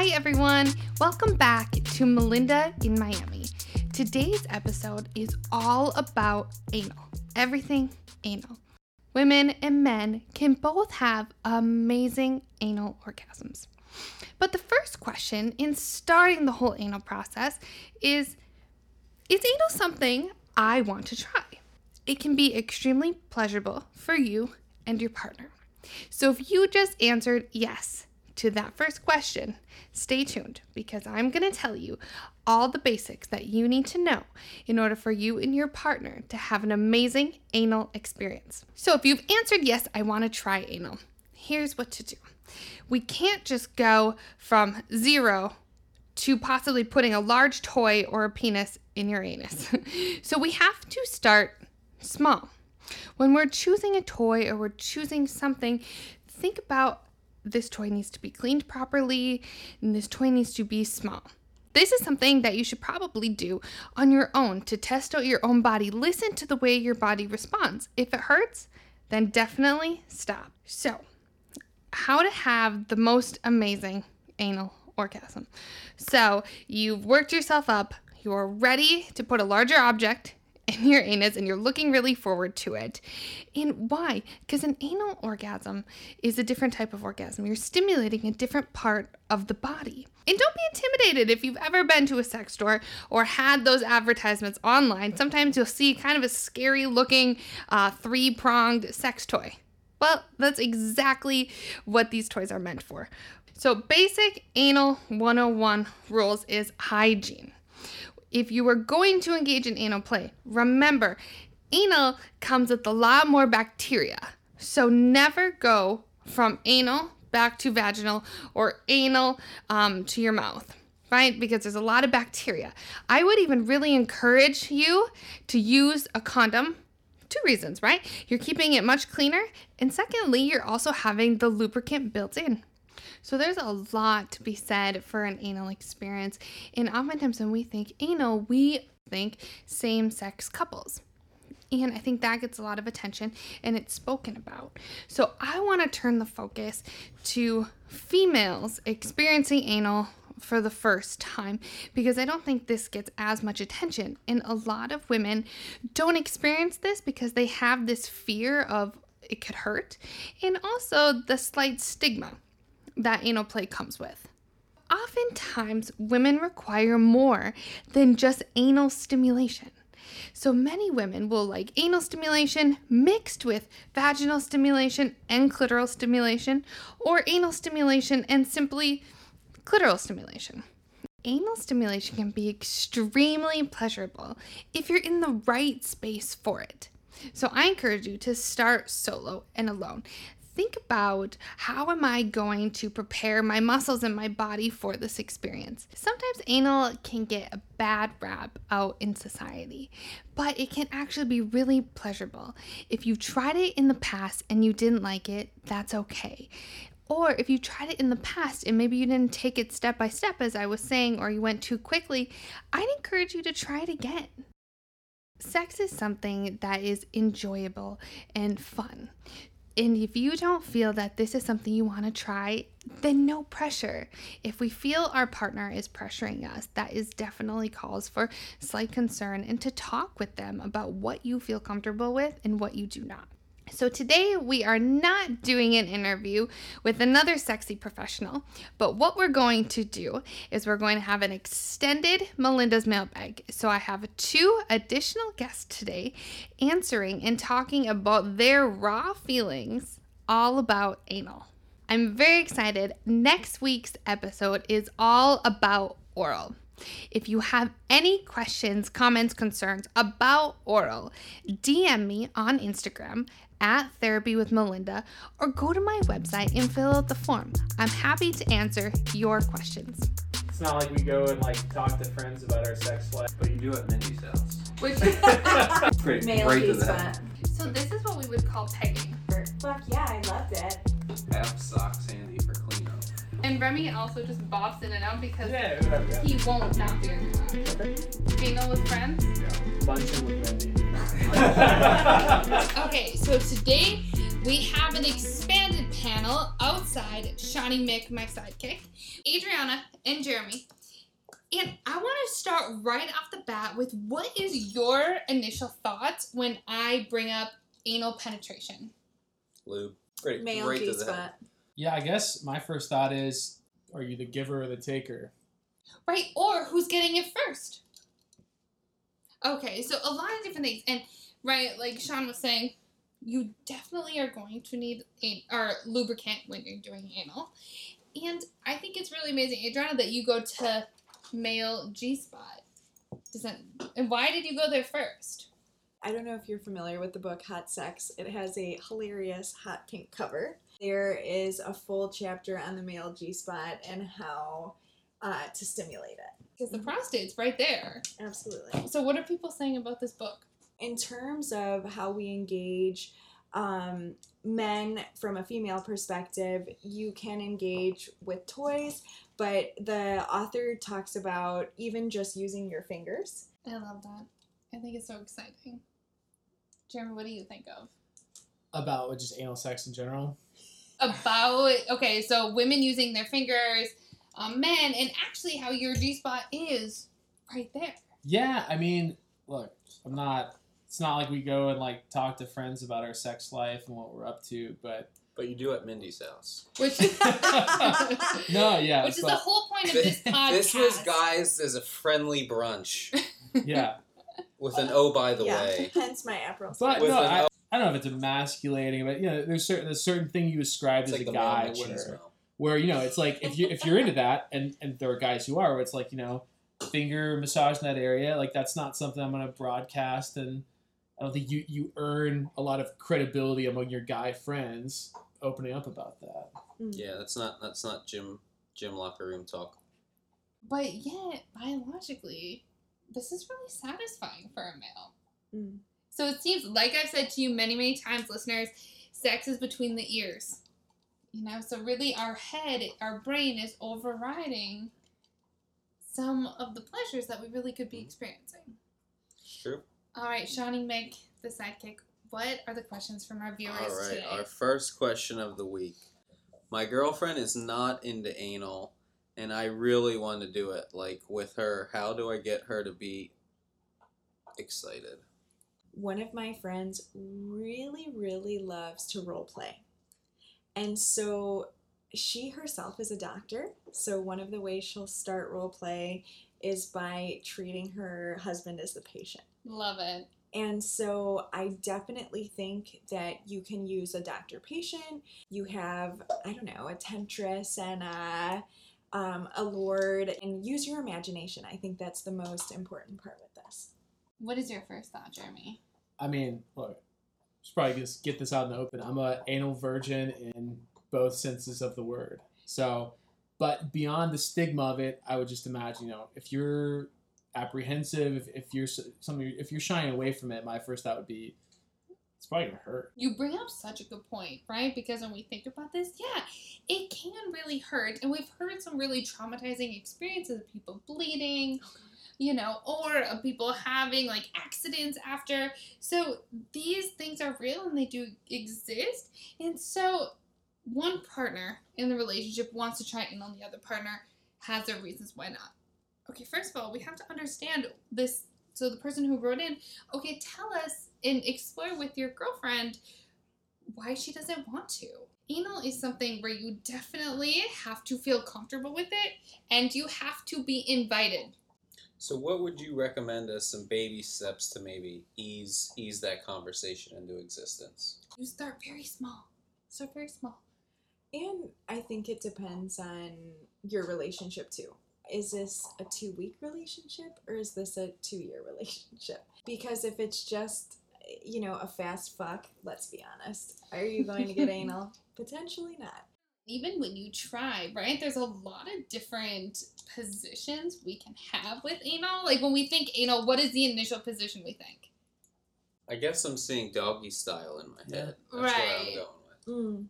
Hi, everyone. Welcome back to Melinda in Miami. Today's episode is all about anal, everything anal. Women and men can both have amazing anal orgasms. But the first question in starting the whole anal process is Is anal something I want to try? It can be extremely pleasurable for you and your partner. So if you just answered yes to that first question, stay tuned because I'm going to tell you all the basics that you need to know in order for you and your partner to have an amazing anal experience. So if you've answered yes, I want to try anal, here's what to do. We can't just go from zero to possibly putting a large toy or a penis in your anus. so we have to start small. When we're choosing a toy or we're choosing something, think about this toy needs to be cleaned properly and this toy needs to be small. This is something that you should probably do on your own to test out your own body. Listen to the way your body responds. If it hurts, then definitely stop. So, how to have the most amazing anal orgasm. So, you've worked yourself up, you're ready to put a larger object in your anus and you're looking really forward to it. And why? Because an anal orgasm is a different type of orgasm. You're stimulating a different part of the body. And don't be intimidated if you've ever been to a sex store or had those advertisements online. Sometimes you'll see kind of a scary looking uh, three pronged sex toy. Well, that's exactly what these toys are meant for. So, basic anal 101 rules is hygiene if you are going to engage in anal play, remember, anal comes with a lot more bacteria. So never go from anal back to vaginal or anal um, to your mouth, right? Because there's a lot of bacteria. I would even really encourage you to use a condom. Two reasons, right? You're keeping it much cleaner. And secondly, you're also having the lubricant built in. So there's a lot to be said for an anal experience. And oftentimes when we think anal, we think same sex couples. And I think that gets a lot of attention and it's spoken about. So I want to turn the focus to females experiencing anal for the first time because I don't think this gets as much attention. And a lot of women don't experience this because they have this fear of it could hurt and also the slight stigma that anal play comes with. Oftentimes, women require more than just anal stimulation. So many women will like anal stimulation mixed with vaginal stimulation and clitoral stimulation, or anal stimulation and simply clitoral stimulation. Anal stimulation can be extremely pleasurable if you're in the right space for it. So I encourage you to start solo and alone think about how am I going to prepare my muscles and my body for this experience. Sometimes anal can get a bad rap out in society, but it can actually be really pleasurable. If you tried it in the past and you didn't like it, that's okay. Or if you tried it in the past and maybe you didn't take it step by step, as I was saying, or you went too quickly, I'd encourage you to try it again. Sex is something that is enjoyable and fun. And if you don't feel that this is something you want to try, then no pressure. If we feel our partner is pressuring us, that is definitely calls for slight concern and to talk with them about what you feel comfortable with and what you do not. So, today we are not doing an interview with another sexy professional, but what we're going to do is we're going to have an extended Melinda's mailbag. So, I have two additional guests today answering and talking about their raw feelings all about anal. I'm very excited. Next week's episode is all about oral. If you have any questions, comments, concerns about oral, DM me on Instagram at Therapy with Melinda or go to my website and fill out the form. I'm happy to answer your questions. It's not like we go and like talk to friends about our sex life. But you do at Mindy's house. Which Great, Male great to that. so this is what we would call pegging. Fuck yeah, I loved it. Half socks handy for cleanup. And Remy also just bops in and out because Yeah, whatever. Yeah. he won't not do it. Anal with friends. Luncheon with Wendy. Okay, so today we have an expanded panel outside Shawnee Mick, my sidekick, Adriana, and Jeremy. And I want to start right off the bat with what is your initial thoughts when I bring up anal penetration? Lube. Great. Male right G to the head. spot. Yeah, I guess my first thought is, are you the giver or the taker? Right? Or who's getting it first? Okay, so a lot of different things. And, right, like Sean was saying, you definitely are going to need a or lubricant when you're doing anal. And I think it's really amazing, Adriana, that you go to male G spot. Does that, and why did you go there first? I don't know if you're familiar with the book Hot Sex. It has a hilarious hot pink cover. There is a full chapter on the male G spot and how uh, to stimulate it. Because the prostate's right there. Absolutely. So, what are people saying about this book? In terms of how we engage um, men from a female perspective, you can engage with toys, but the author talks about even just using your fingers. I love that. I think it's so exciting. Jeremy, what do you think of? About just anal sex in general? about okay, so women using their fingers, um, men, and actually how your G spot is right there. Yeah, I mean, look, I'm not. It's not like we go and like talk to friends about our sex life and what we're up to, but But you do at Mindy's house. Which no, yeah, which is the whole point of this podcast. This was, guys, as a friendly brunch yeah, with an oh, by the yeah, way. hence my April. but With no, an I, O- I don't know if it's emasculating, but you know, there's certain there's certain thing you ascribe It's as like a the male guy machismo. where where you know it's like if you if you're into that and and there are guys who are where it's like you know finger massage in that area like that's not something i'm going to broadcast and i don't think you you earn a lot of credibility among your guy friends opening up about that Yeah, that's not that's not gym gym locker room talk. But yet, biologically, this is really satisfying for a male. Mm. So it seems, like I've said to you many, many times, listeners, sex is between the ears. You know, so really our head, our brain is overriding some of the pleasures that we really could be mm-hmm. experiencing. It's true. All right, Shawnee Meg, the sidekick, what are the questions from our viewers All right, today? our first question of the week. My girlfriend is not into anal, and I really want to do it. Like with her, how do I get her to be excited? one of my friends really, really loves to role play. And so she herself is a doctor. So one of the ways she'll start role play is by treating her husband as the patient. Love it. And so I definitely think that you can use a doctor patient. You have, I don't know, a temptress and a, um, a lord, and use your imagination. I think that's the most important part with this. What is your first thought, Jeremy? i mean look just probably just get this out in the open i'm a anal virgin in both senses of the word so but beyond the stigma of it i would just imagine you know if you're apprehensive if, if you're s- something if you're shying away from it my first thought would be it's probably gonna hurt You bring up such a good point, right? Because when we think about this, yeah, it can really hurt. And we've heard some really traumatizing experiences of people bleeding, oh, you know, or people having like accidents after. So these things are real and they do exist. And so one partner in the relationship wants to try it, and on the other partner has their reasons why not. Okay, first of all, we have to understand this. So the person who wrote in, okay, tell us and explore with your girlfriend why she doesn't want to. Anal is something where you definitely have to feel comfortable with it and you have to be invited. So, what would you recommend as some baby steps to maybe ease ease that conversation into existence? You start very small. Start very small. And I think it depends on your relationship too. Is this a two week relationship or is this a two year relationship? Because if it's just, you know, a fast fuck, let's be honest, are you going to get anal? Potentially not. Even when you try, right? There's a lot of different positions we can have with anal. Like when we think anal, what is the initial position we think? I guess I'm seeing doggy style in my head. That's where I'm Right. going with. Mm.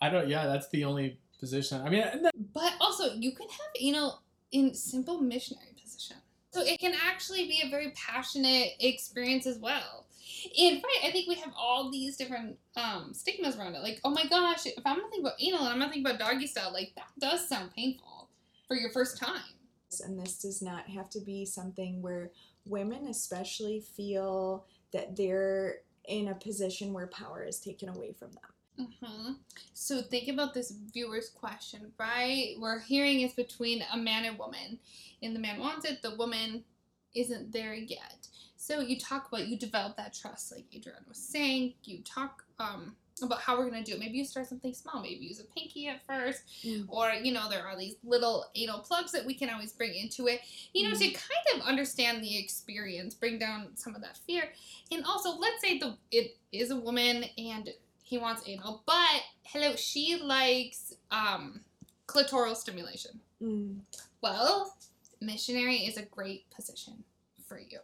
i don't yeah that's the only position i mean and that- But also, you can have anal in simple missionary position. So it can actually be a very passionate experience as well. And right, I think we have all these different um, stigmas around it. Like, oh my gosh, if I'm gonna think about anal and I'm gonna think about doggy style, like that does sound painful for your first time. and this does not have to be something where women especially feel that they're in a position where power is taken away from them hmm So think about this viewer's question, right? We're hearing it's between a man and woman, and the man wants it, the woman isn't there yet. So you talk about you develop that trust, like Adrienne was saying. You talk um, about how we're gonna do it. Maybe you start something small. Maybe use a pinky at first, Mm. or you know there are these little anal plugs that we can always bring into it. You know to kind of understand the experience, bring down some of that fear, and also let's say the it is a woman and he wants anal, but hello, she likes um, clitoral stimulation. Mm. Well, missionary is a great position for you.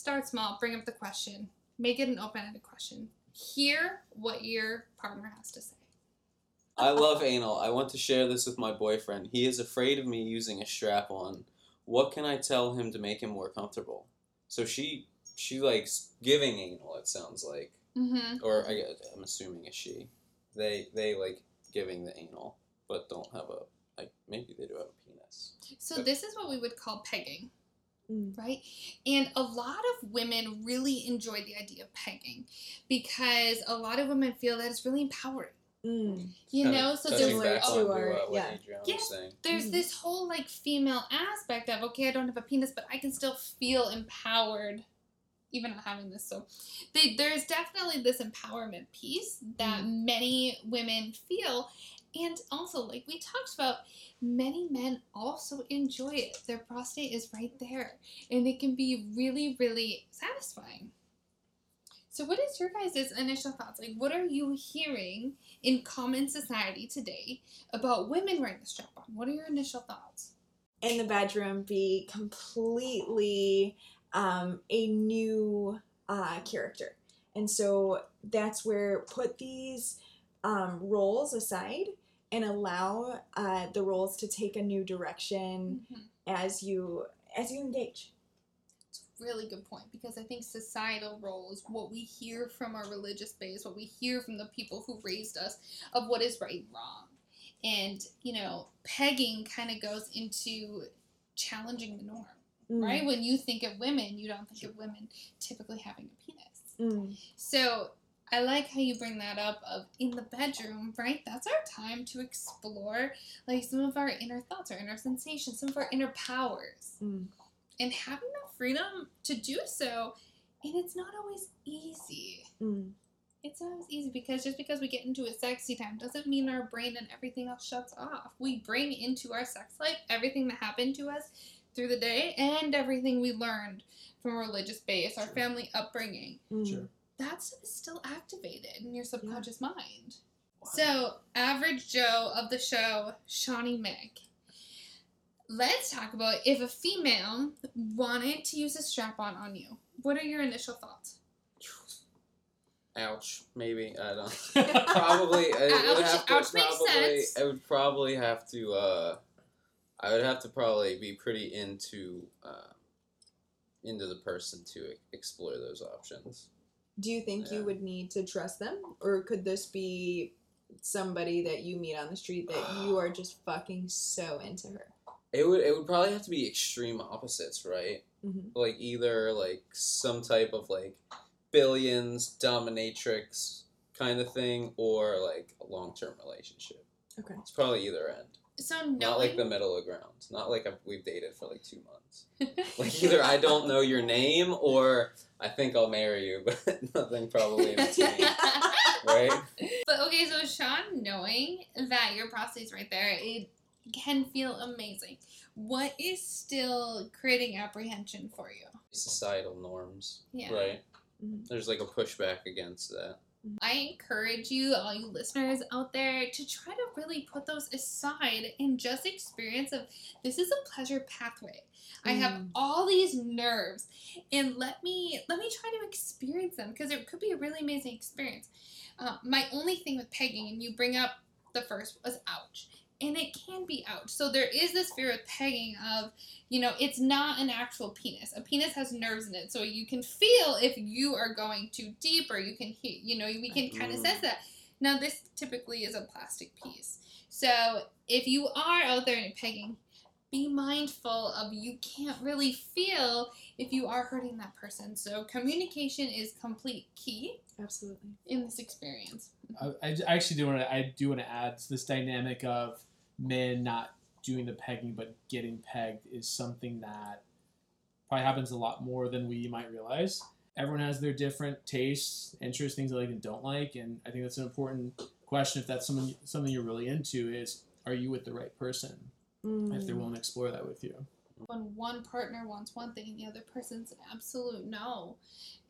Start small, bring up the question, make it an open ended question. Hear what your partner has to say. I love anal. I want to share this with my boyfriend. He is afraid of me using a strap on. What can I tell him to make him more comfortable? So she she likes giving anal. It sounds like, Mm-hmm. or I I'm assuming a she. They they like giving the anal, but don't have a like maybe they do have a penis. So, this is what we would call pegging. Mm. right? And a lot of women really enjoy the idea of pegging because a lot of women feel that it's really empowering. Mm. You Kinda know, so touching there's similar back oh, to our- uh, what yeah. Yes. there's Mhm. this whole like female aspect of okay, I don't have a penis, but I can still feel empowered, even not having this. So, they, there's definitely this empowerment piece that many women feel, and also like we talked about, many men also enjoy it. Their prostate is right there, and it can be really, really satisfying. So, what is your guys' initial thoughts? Like, what are you hearing in common society today about women wearing the strap on? What are your initial thoughts? in the bedroom be completely um, a new uh, character. And so that's where put these um, roles aside and allow uh, the roles to take a new direction as you as you engage. It's a really good point because I think societal roles, what we hear from our religious base, what we hear from the people who raised us of what is right and wrong. And, you know, pegging kind of goes into challenging the norm, Mm, right? When you think of women, you don't think of women typically having a penis. mm, So I like how you bring that up of in the bedroom, right? That's our time to explore like some of our inner thoughts, our inner sensations, some of our inner powers. mm. And having that freedom to do so, and it's not always easy. Mm. It's not always easy because just because we get into a sexy time doesn't mean our brain and everything else shuts off. We bring into our sex life everything that happened to us through the day and everything we learned from a religious base, our family upbringing Mm. Sure. That stuff is still activated in your subconscious mind. So, average Joe of the show, Shawnee Mick. Let's talk about if a female wanted to use a strap on on you. What are your initial thoughts? Ouch. Maybe I don't. probably. It would Ouch, have to ouch makes probably. sense. I would probably have to. Uh, I would have to probably be pretty into. Uh, into the person to e- explore those options. Do you think Yeah. you would need to trust them, or could this be somebody that you meet on the street that you are just fucking so into her? It would. It would probably have to be extreme opposites, right? Mm-hmm. Like either like some type of like billions dominatrix kind of thing, or like a long term relationship. Okay. It's probably either end. So, knowing, Not like the middle of ground. Not like I've, we've dated for like two months. Like either I don't know your name or I think I'll marry you, but nothing probably in between, right? But okay, so Sean, knowing that your prostate's right there, it can feel amazing. What is still creating apprehension for you? Societal norms, Yeah. right? Mhm. There's like a pushback against that. I encourage you, all you listeners out there, to try to really put those aside and just experience of this is a pleasure pathway. I have Mm. all these nerves, and let me let me try to experience them because it could be a really amazing experience. Uh, my only thing with pegging, and you bring up the first was ouch. And it can be out. So there is this fear of pegging of, you know, it's not an actual penis. A penis has nerves in it, so you can feel if you are going too deep, or you can hear, you know, we can kind of Mm. sense that. Now this typically is a plastic piece, so if you are out there and pegging, be mindful of you can't really feel if you are hurting that person. So communication is complete key Absolutely. in this experience. I actually do want to I do want to add this dynamic of men not doing the pegging but getting pegged is something that probably happens a lot more than we might realize. Everyone has their different tastes, interests, things they like and don't like, and I think that's an important question. If that's something something you're really into, is are you with the right person? If they're Mm. willing to explore that with you. When one partner wants one thing and the other person's an absolute no.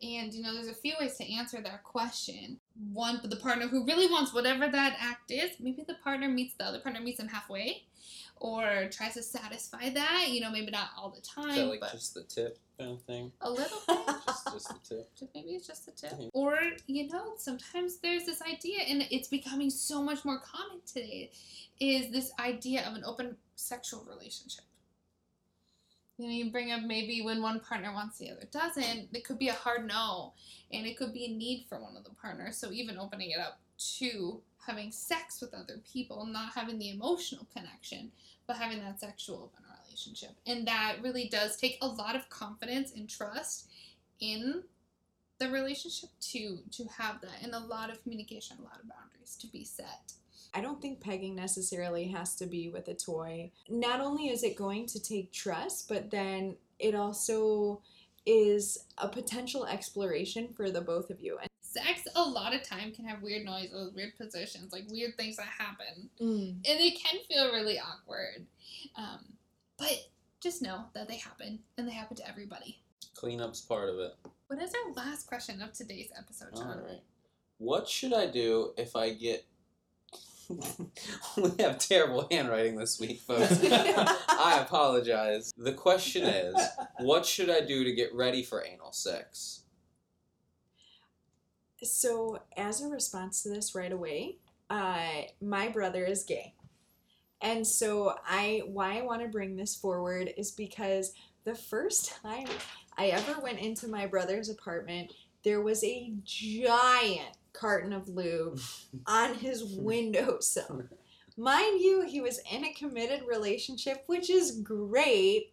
And you know, there's a few ways to answer that question. One, the partner who really wants whatever that act is, maybe the partner meets the other partner meets them halfway, or tries to satisfy that. You know, maybe not all the time, Is that like but just the tip kind of thing? a little bit. Just, just the tip. Maybe it's just the tip. Or, you know, sometimes there's this idea, and it's becoming so much more common today, is this idea of an open sexual relationship. You know, you bring up maybe when one partner wants the other doesn't, it could be a hard no, and it could be a need for one of the partners. So even opening it up to having sex with other people, not having the emotional connection, but having that sexual open relationship. And that really does take a lot of confidence and trust in the relationship to to have that and a lot of communication a lot of boundaries to be set I don't think pegging necessarily has to be with a toy. Not only is it going to take trust, but then it also is a potential exploration for the both of you. And sex a lot of time can have weird noises weird positions like weird things that happen And and it can feel really awkward um, but just know that they happen and they happen to everybody Cleanup's part of it. What is our last question of today's episode All John? right. What should I do if I get? we have terrible handwriting this week, folks. I apologize. The question is, what should I do to get ready for anal sex? So, as a response to this right away, uh, my brother is gay. And so I why I want to bring this forward is because the first time I ever went into my brother's apartment, there was a giant carton of lube on his windowsill. Mind you, he was in a committed relationship, which is great.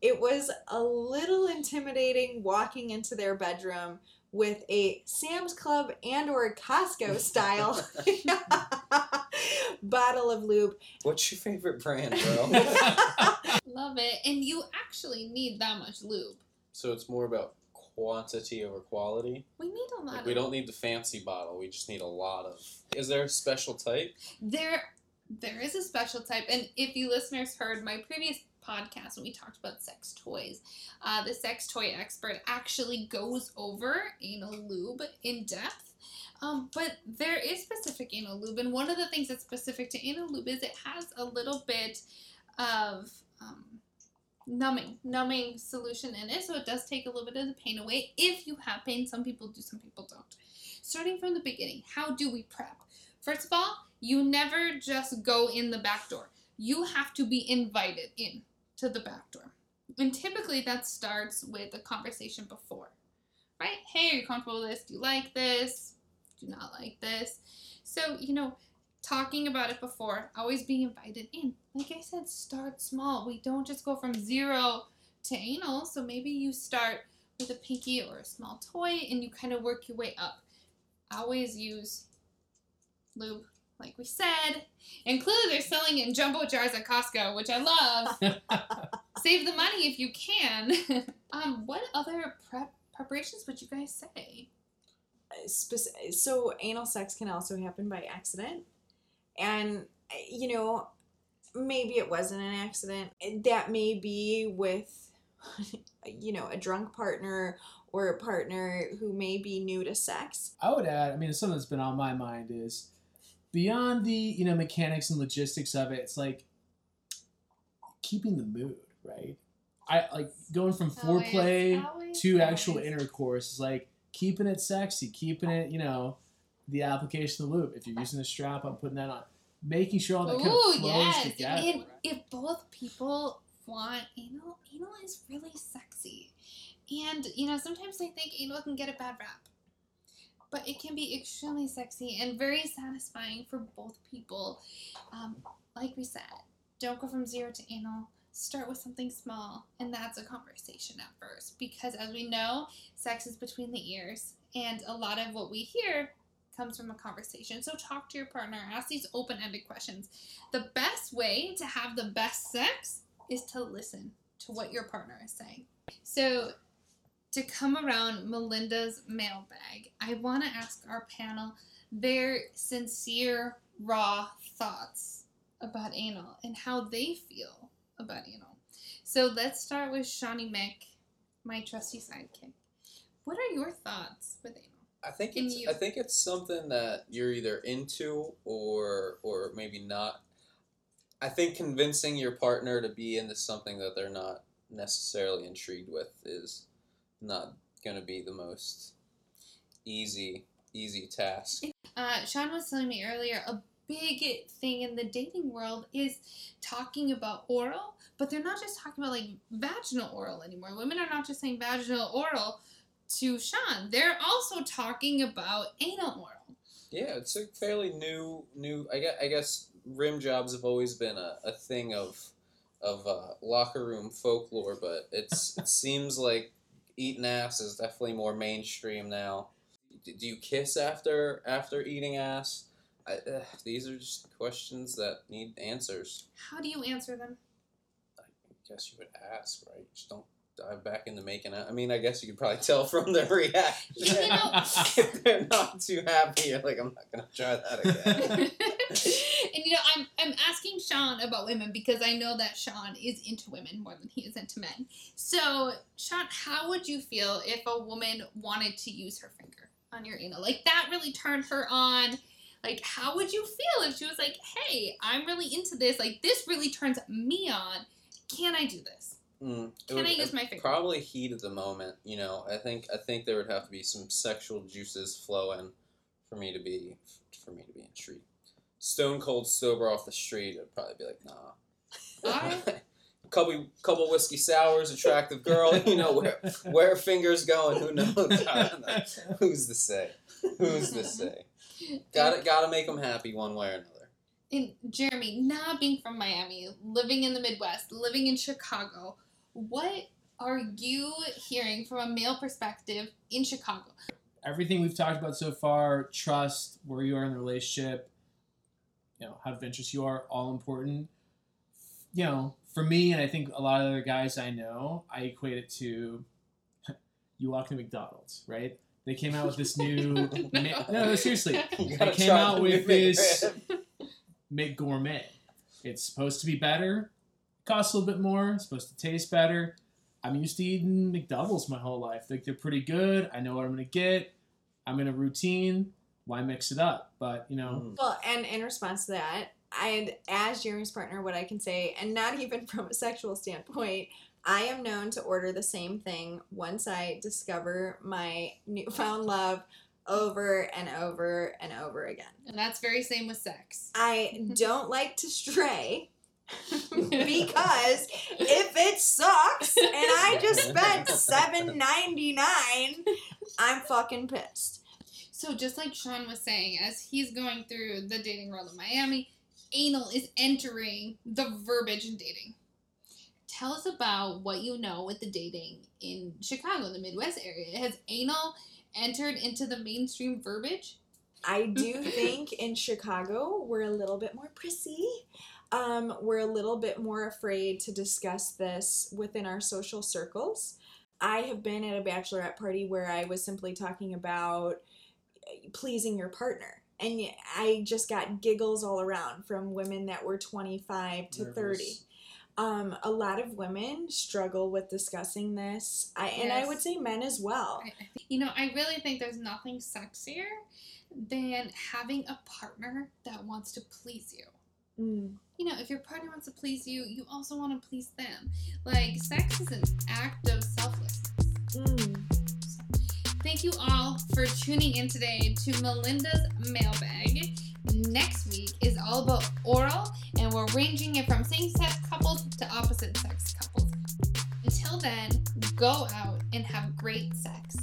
It was a little intimidating walking into their bedroom with a Sam's Club and or Costco style bottle of lube. What's your favorite brand, bro? love it and you actually need that much lube so it's more about quantity over quality. we need a lot Like of we don't need the fancy bottle. We just need a lot of. Is there a special type? There, there is a special type, and if you listeners heard my previous podcast when we talked about sex toys, uh, the sex toy expert actually goes over anal lube in depth. Um, but there is specific anal lube, and one of the things that's specific to anal lube is it has a little bit of um, numbing, numbing solution in it, so it does take a little bit of the pain away. If you have pain, some people do, some people don't. Starting from the beginning, how do we prep? First of all, you never just go in the back door. You have to be invited in to the back door. And typically that starts with a conversation before. Right? Hey, are you comfortable with this? Do you like this? Do not like this? So, you know, talking about it before, always being invited in. Like I said, start small. We don't just go from zero to anal. So maybe you start with a pinky or a small toy and you kind of work your way up. Always use lube, like we said. And clearly they're selling in jumbo jars at Costco, which I love. Save the money if you can. um, what other prep preparations would you guys say? So anal sex can also happen by accident and you know maybe it wasn't an accident that may be with you know a drunk partner or a partner who may be new to sex I would add, I mean, something that's been on my mind is beyond the you know mechanics and logistics of it. It's like keeping the mood right. I like going from Always- foreplay always, to actual intercourse. Is like keeping it sexy, keeping it you know the application of the lube. If you're using a strap, I'm putting that on. making sure all that kind Ooh, of flows yes. together. And if both people want anal, anal is really sexy. And, you know, sometimes I think anal can get a bad rap. But it can be extremely sexy and very satisfying for both people. Um, like we said, don't go from zero to anal. Start with something small, and that's a conversation at first. Because as we know, sex is between the ears, and a lot of what we hear comes from a conversation. So talk to your partner, ask these open ended questions. The best way to have the best sex is to listen to what your partner is saying. So, to come around Melinda's mailbag, I want to ask our panel their sincere, raw thoughts about anal and how they feel about anal. So, let's start with Shawnee Mick, my trusty sidekick. What are your thoughts with anal? I think it's you- I think it's something that you're either into or or maybe not. I think convincing your partner to be into something that they're not necessarily intrigued with is not going to be the most easy easy task. Uh, Sean was telling me earlier a big thing in the dating world is talking about oral, but they're not just talking about like vaginal oral anymore. Women are not just saying vaginal oral to Sean, they're also talking about anal oral. Yeah, it's a fairly new new. I guess, I guess rim jobs have always been a, a thing of of uh, locker room folklore, but it's it seems like eating ass is definitely more mainstream now. D- Do you kiss after after eating ass? I, uh, these are just questions that need answers. How do you answer them? I guess you would ask, right? Just don't dive back into making it. I mean, I guess you could probably tell from their reaction. You know- if they're not too happy, you're like, I'm not gonna try that again. and you know, I'm I'm asking Sean about women because I know that Sean is into women more than he is into men. So, Sean, how would you feel if a woman wanted to use her finger on your anal? Like that really turned her on. Like, how would you feel if she was like, "Hey, I'm really into this. Like, this really turns me on. Can I do this?" Mm, Can would- I use my finger? Probably heat at the moment. You know, I think I think there would have to be some sexual juices flowing for me to be for me to be intrigued. Stone cold sober off the street, I'd probably be like, nah. Couple couple whiskey sours, attractive girl. You know where where are fingers going? Who knows? I don't know. Who's to say? Who's to say? Got to got to make them happy one way or another. And Jeremy, not being from Miami, living in the Midwest, living in Chicago, what are you hearing from a male perspective in Chicago? Everything we've talked about so far, trust, where you are in the relationship, you know, how adventurous you are, all important. You know, for me, and I think a lot of other guys I know, I equate it to you walk to McDonald's, right? They came out with this new. ma- no, no, seriously. They came out with this McRib. Make Gourmet. It's supposed to be better, costs a little bit more, it's supposed to taste better. I'm used to eating McDoubles my whole life. Like they're pretty good. I know what I'm gonna get. I'm in a routine. Why mix it up? But you know, Mm. Well, and in response to that, I, as Jeremy's partner, what I can say, and not even from a sexual standpoint, I am known to order the same thing once I discover my newfound love over and over and over again. And that's very same with sex. I don't like to stray because if it sucks and I just spent seven ninety nine, I'm fucking pissed. So just like Sean was saying, as he's going through the dating world in Miami, anal is entering the verbiage in dating. Tell us about what you know with the dating in Chicago, the Midwest area. Has anal entered into the mainstream verbiage? I do think in Chicago we're a little bit more prissy. Um, we're a little bit more afraid to discuss this within our social circles. I have been at a bachelorette party where I was simply talking about pleasing your partner. And I just got giggles all around from women that were 25 to 30. Um, a lot of women struggle with discussing this, I, and I would say men as well. I, I think- you know, I really think there's nothing sexier than having a partner that wants to please you. Mm. You know, if your partner wants to please you, you also want to please them. Like, sex is an act of selflessness. Mm. Thank you all for tuning in today to Melinda's mailbag. next week is all about oral, and we're ranging it from same sex couples to opposite sex couples. Until then, go out and have great sex.